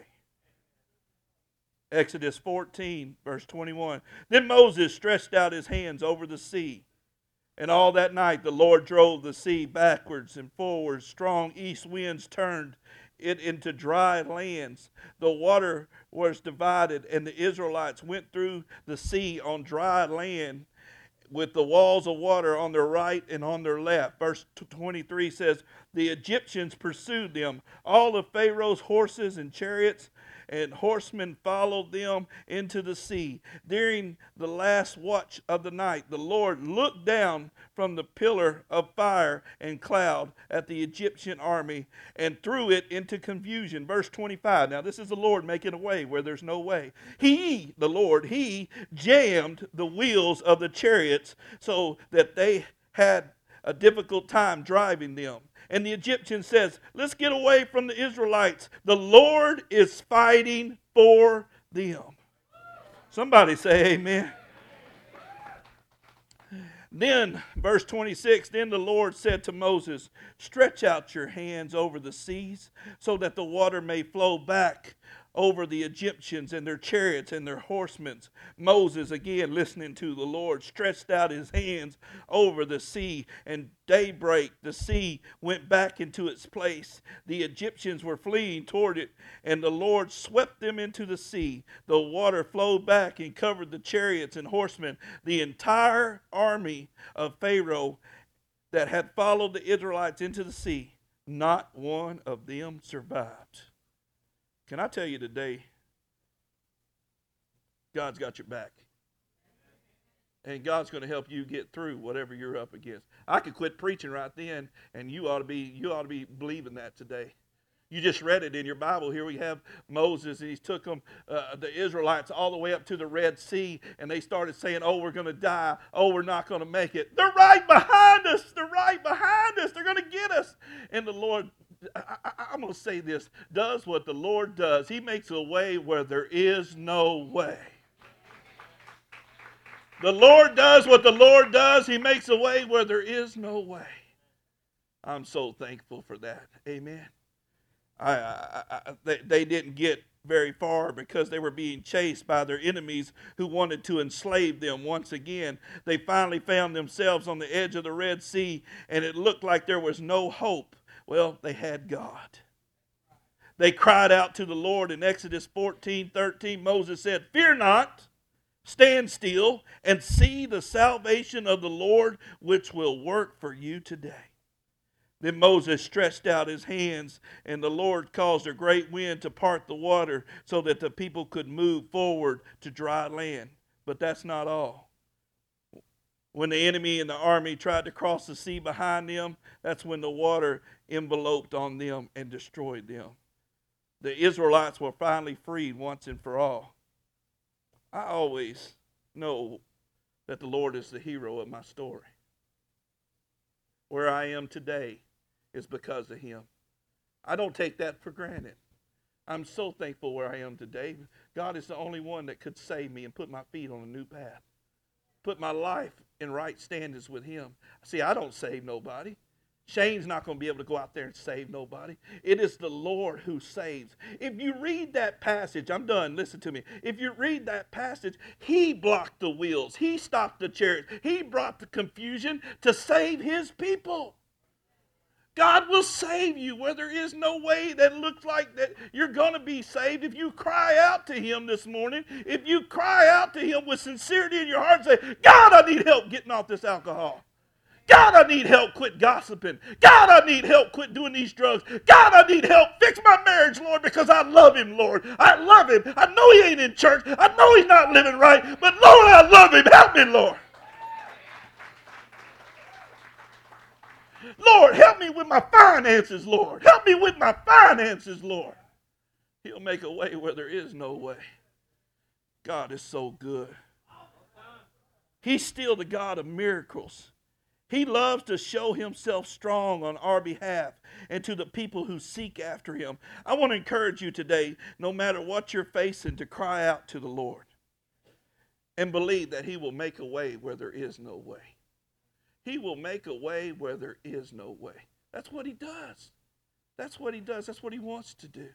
Exodus 14, verse 21. Then Moses stretched out his hands over the sea. And all that night the Lord drove the sea backwards and forwards. Strong east winds turned it into dry lands. The water was divided, and the Israelites went through the sea on dry land with the walls of water on their right and on their left. Verse 23 says, The Egyptians pursued them. All of Pharaoh's horses and chariots and horsemen followed them into the sea. During the last watch of the night, the Lord looked down from the pillar of fire and cloud at the Egyptian army and threw it into confusion. Verse 25. Now, this is the Lord making a way where there's no way. He, the Lord, He jammed the wheels of the chariots so that they had a difficult time driving them. And the Egyptian says, Let's get away from the Israelites. The Lord is fighting for them. Somebody say, Amen. Then, verse 26 Then the Lord said to Moses, Stretch out your hands over the seas, so that the water may flow back over the Egyptians and their chariots and their horsemen. Moses, again listening to the Lord, stretched out his hands over the sea, and daybreak the sea went back into its place. The Egyptians were fleeing toward it, and the Lord swept them into the sea. The water flowed back and covered the chariots and horsemen. The entire army of Pharaoh that had followed the Israelites into the sea, not one of them survived. Can I tell you today, God's got your back. And God's going to help you get through whatever you're up against. I could quit preaching right then, and you ought to be you ought to be believing that today. You just read it in your Bible. Here we have Moses, and he took them, uh, the Israelites, all the way up to the Red Sea, and they started saying, "Oh, we're going to die. Oh, we're not going to make it. They're right behind us. They're right behind us. They're going to get us." And the Lord I, I'm going to say this does what the Lord does. He makes a way where there is no way. The Lord does what the Lord does. He makes a way where there is no way. I'm so thankful for that. Amen. I, I, I, they, they didn't get very far because they were being chased by their enemies who wanted to enslave them once again. They finally found themselves on the edge of the Red Sea, and it looked like there was no hope Well, they had God. They cried out to the Lord in Exodus 14 13. Moses said, Fear not, stand still, and see the salvation of the Lord, which will work for you today. Then Moses stretched out his hands, and the Lord caused a great wind to part the water so that the people could move forward to dry land. But that's not all. When the enemy and the army tried to cross the sea behind them, that's when the water enveloped on them and destroyed them. The Israelites were finally freed once and for all. I always know that the Lord is the hero of my story. Where I am today is because of Him. I don't take that for granted. I'm so thankful where I am today. God is the only one that could save me and put my feet on a new path, put my life in right standings with Him. See, I don't save nobody. Shane's not going to be able to go out there and save nobody. It is the Lord who saves. If you read that passage, I'm done. Listen to me. If you read that passage, He blocked the wheels, He stopped the chariots, He brought the confusion to save His people. God will save you where there is no way that looks like that you're going to be saved. If you cry out to Him this morning, if you cry out to Him with sincerity in your heart and say, God, I need help getting off this alcohol. God, I need help quit gossiping. God, I need help quit doing these drugs. God, I need help fix my marriage, Lord, because I love him, Lord. I love him. I know he ain't in church. I know he's not living right, but Lord, I love him. Help me, Lord. Lord, help me with my finances, Lord. Help me with my finances, Lord. He'll make a way where there is no way. God is so good. He's still the God of miracles. He loves to show himself strong on our behalf and to the people who seek after him. I want to encourage you today, no matter what you're facing, to cry out to the Lord and believe that he will make a way where there is no way. He will make a way where there is no way. That's what he does. That's what he does. That's what he wants to do.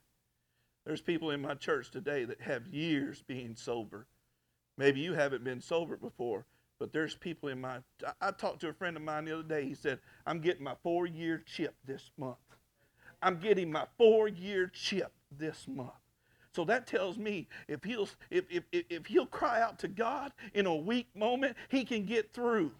There's people in my church today that have years being sober. Maybe you haven't been sober before, but there's people in my. I, talked to a friend of mine the other day. He said, I'm getting my four year chip this month. I'm getting my four year chip this month. So that tells me if he'll if, if, if he'll cry out to God in a weak moment, he can get through.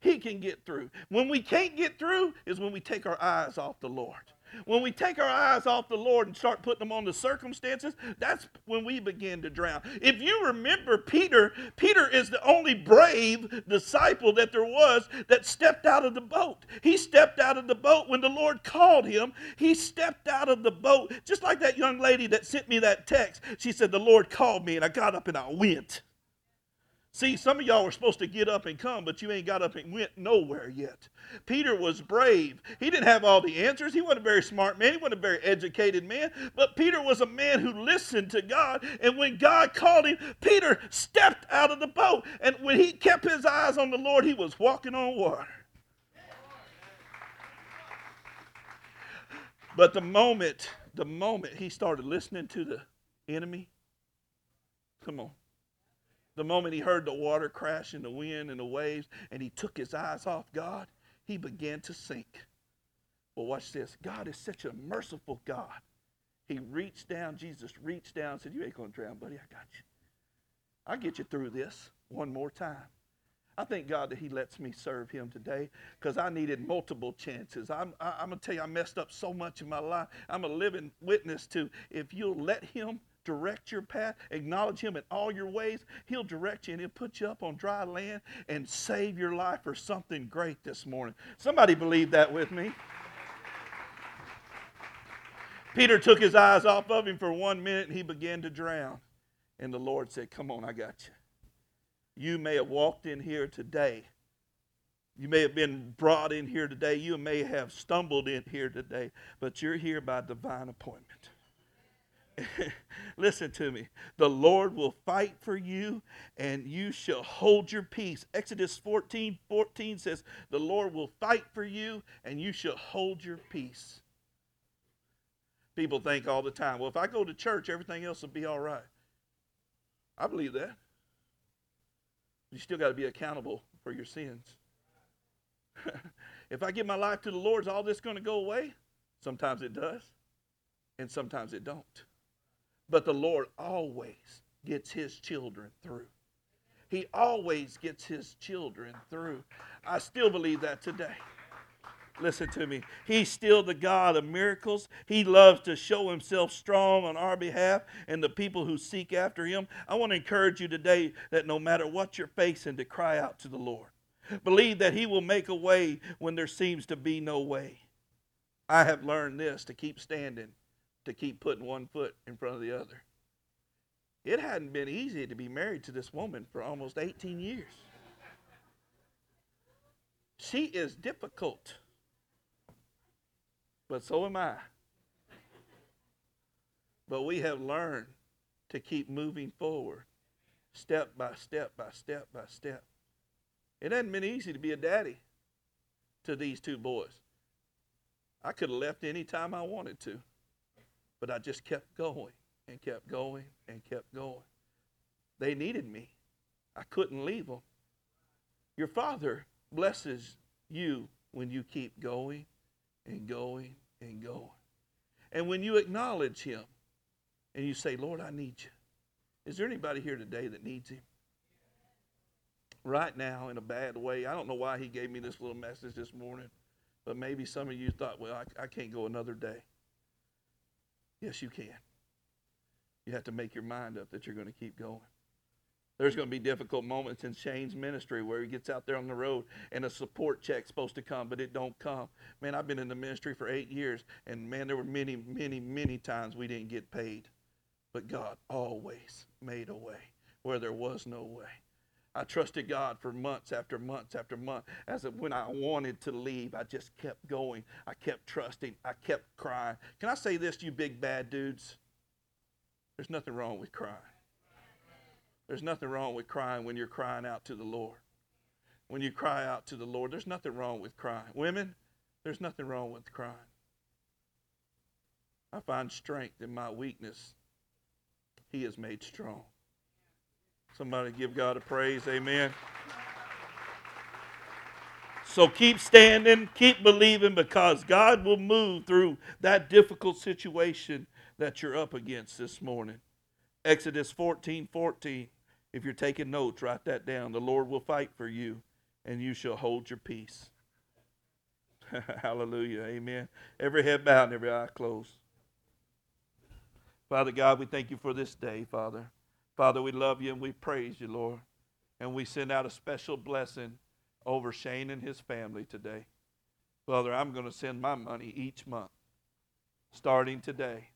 He can get through. When we can't get through is when we take our eyes off the Lord. When we take our eyes off the Lord and start putting them on the circumstances, that's when we begin to drown. If you remember Peter, Peter is the only brave disciple that there was that stepped out of the boat. He stepped out of the boat when the Lord called him. He stepped out of the boat, just like that young lady that sent me that text. She said, The Lord called me, and I got up and I went. See, some of y'all were supposed to get up and come, but you ain't got up and went nowhere yet. Peter was brave. He didn't have all the answers. He wasn't a very smart man. He wasn't a very educated man. But Peter was a man who listened to God. And when God called him, Peter stepped out of the boat. And when he kept his eyes on the Lord, he was walking on water. But the moment, the moment he started listening to the enemy, come on. The moment he heard the water crash and the wind and the waves, and he took his eyes off God, he began to sink. Well, watch this. God is such a merciful God. He reached down, Jesus reached down and said, You ain't going to drown, buddy. I got you. I'll get you through this one more time. I thank God that He lets me serve Him today because I needed multiple chances. I'm, I, going to tell you, I messed up so much in my life. I'm a living witness to if you'll let Him direct your path, acknowledge Him in all your ways, He'll direct you and He'll put you up on dry land and save your life for something great this morning. Somebody believe that with me. Peter took his eyes off of him for one minute and he began to drown. And the Lord said, Come on, I got you. You may have walked in here today. You may have been brought in here today. You may have stumbled in here today, but you're here by divine appointment. Listen to me. The Lord will fight for you and you shall hold your peace. Exodus 14 14 says, The Lord will fight for you and you shall hold your peace. People think all the time, well, if I go to church, everything else will be all right. I believe that. You still got to be accountable for your sins. if I give my life to the Lord, is all this going to go away? Sometimes it does, and sometimes it don't. But the Lord always gets his children through. He always gets his children through. I still believe that today. Listen to me. He's still the God of miracles. He loves to show himself strong on our behalf and the people who seek after him. I want to encourage you today that no matter what you're facing, to cry out to the Lord. Believe that he will make a way when there seems to be no way. I have learned this to keep standing, to keep putting one foot in front of the other. It hadn't been easy to be married to this woman for almost 18 years. She is difficult, but so am I. But we have learned to keep moving forward, step by step by step by step. It hadn't been easy to be a daddy to these two boys. I could have left any time I wanted to, but I just kept going and kept going and kept going. They needed me. I couldn't leave them. Your father blesses you when you keep going and going and going. And when you acknowledge him and you say, Lord, I need you. Is there anybody here today that needs him? Right now, in a bad way. I don't know why he gave me this little message this morning, but maybe some of you thought, well, I, I can't go another day. Yes, you can. You have to make your mind up that you're going to keep going. There's going to be difficult moments in Shane's ministry where he gets out there on the road and a support check's supposed to come, but it don't come. Man, I've been in the ministry for eight years, and man, there were many, many, many times we didn't get paid. But God always made a way where there was no way. I trusted God for months after months after months. As of when I wanted to leave, I just kept going. I kept trusting. I kept crying. Can I say this you big bad dudes? There's nothing wrong with crying. There's nothing wrong with crying when you're crying out to the Lord. When you cry out to the Lord, there's nothing wrong with crying. Women, there's nothing wrong with crying. I find strength in my weakness. He is made strong. Somebody give God a praise. Amen. So keep standing, keep believing because God will move through that difficult situation that you're up against this morning. Exodus 14 14. If you're taking notes, write that down. The Lord will fight for you, and you shall hold your peace. Hallelujah. Amen. Every head bowed and every eye closed. Father God, we thank you for this day, Father. Father, we love you and we praise you, Lord. And we send out a special blessing over Shane and his family today. Father, I'm going to send my money each month, starting today.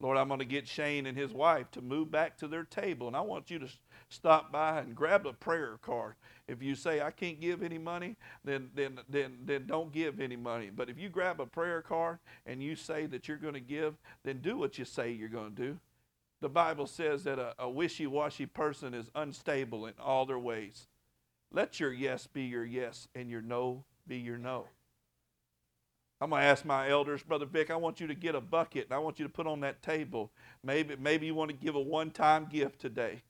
Lord, I'm going to get Shane and his wife to move back to their table. And I want you to stop by and grab a prayer card. If you say, I can't give any money, then, then, then, then don't give any money. But if you grab a prayer card and you say that you're going to give, then do what you say you're going to do. The Bible says that a, a wishy washy person is unstable in all their ways. Let your yes be your yes and your no be your no. I'm going to ask my elders, Brother Vic, I want you to get a bucket and I want you to put on that table. Maybe, maybe you want to give a one time gift today.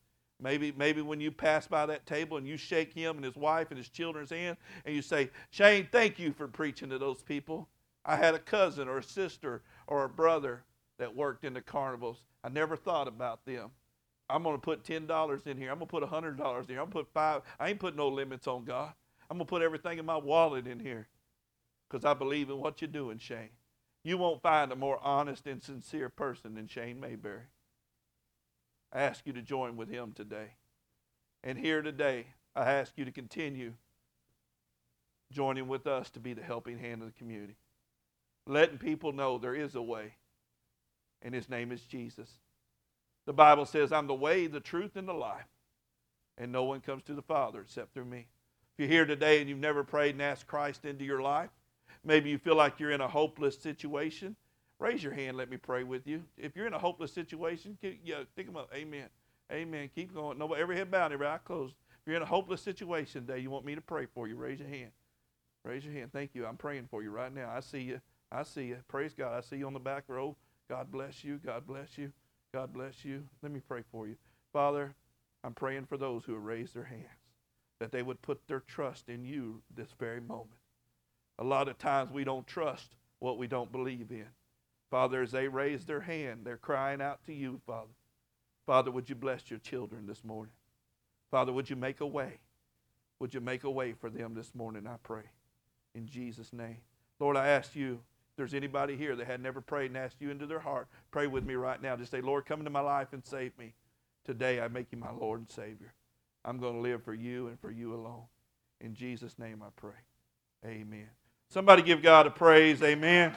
Maybe, maybe when you pass by that table and you shake him and his wife and his children's hand and you say, Shane, thank you for preaching to those people. I had a cousin or a sister or a brother that worked in the carnivals. I never thought about them. I'm going to put $10 in here. I'm going to put $100 in here. I'm going to put five. I ain't putting no limits on God. I'm going to put everything in my wallet in here because I believe in what you're doing, Shane. You won't find a more honest and sincere person than Shane Mayberry. I ask you to join with him today. And here today, I ask you to continue joining with us to be the helping hand of the community. Letting people know there is a way, and his name is Jesus. The Bible says, I'm the way, the truth, and the life, and no one comes to the Father except through me. If you're here today and you've never prayed and asked Christ into your life, maybe you feel like you're in a hopeless situation, raise your hand. Let me pray with you. If you're in a hopeless situation, keep, yeah, pick them up. Amen. Amen. Keep going. No, every head bowed, every eye closed. If you're in a hopeless situation today, you want me to pray for you, raise your hand. Raise your hand. Thank you. I'm praying for you right now. I see you. I see you. Praise God. I see you on the back row. God bless you. God bless you. God bless you. Let me pray for you. Father, I'm praying for those who have raised their hands, that they would put their trust in you this very moment. A lot of times we don't trust what we don't believe in. Father, as they raise their hand, they're crying out to you, Father. Father, would you bless your children this morning? Father, would you make a way? Would you make a way for them this morning, I pray. In Jesus' name. Lord, I ask you, there's anybody here that had never prayed and asked you into their heart, pray with me right now. Just say, Lord, come into my life and save me. Today I make you my Lord and Savior. I'm going to live for you and for you alone. In Jesus' name I pray. Amen. Somebody give God a praise. Amen.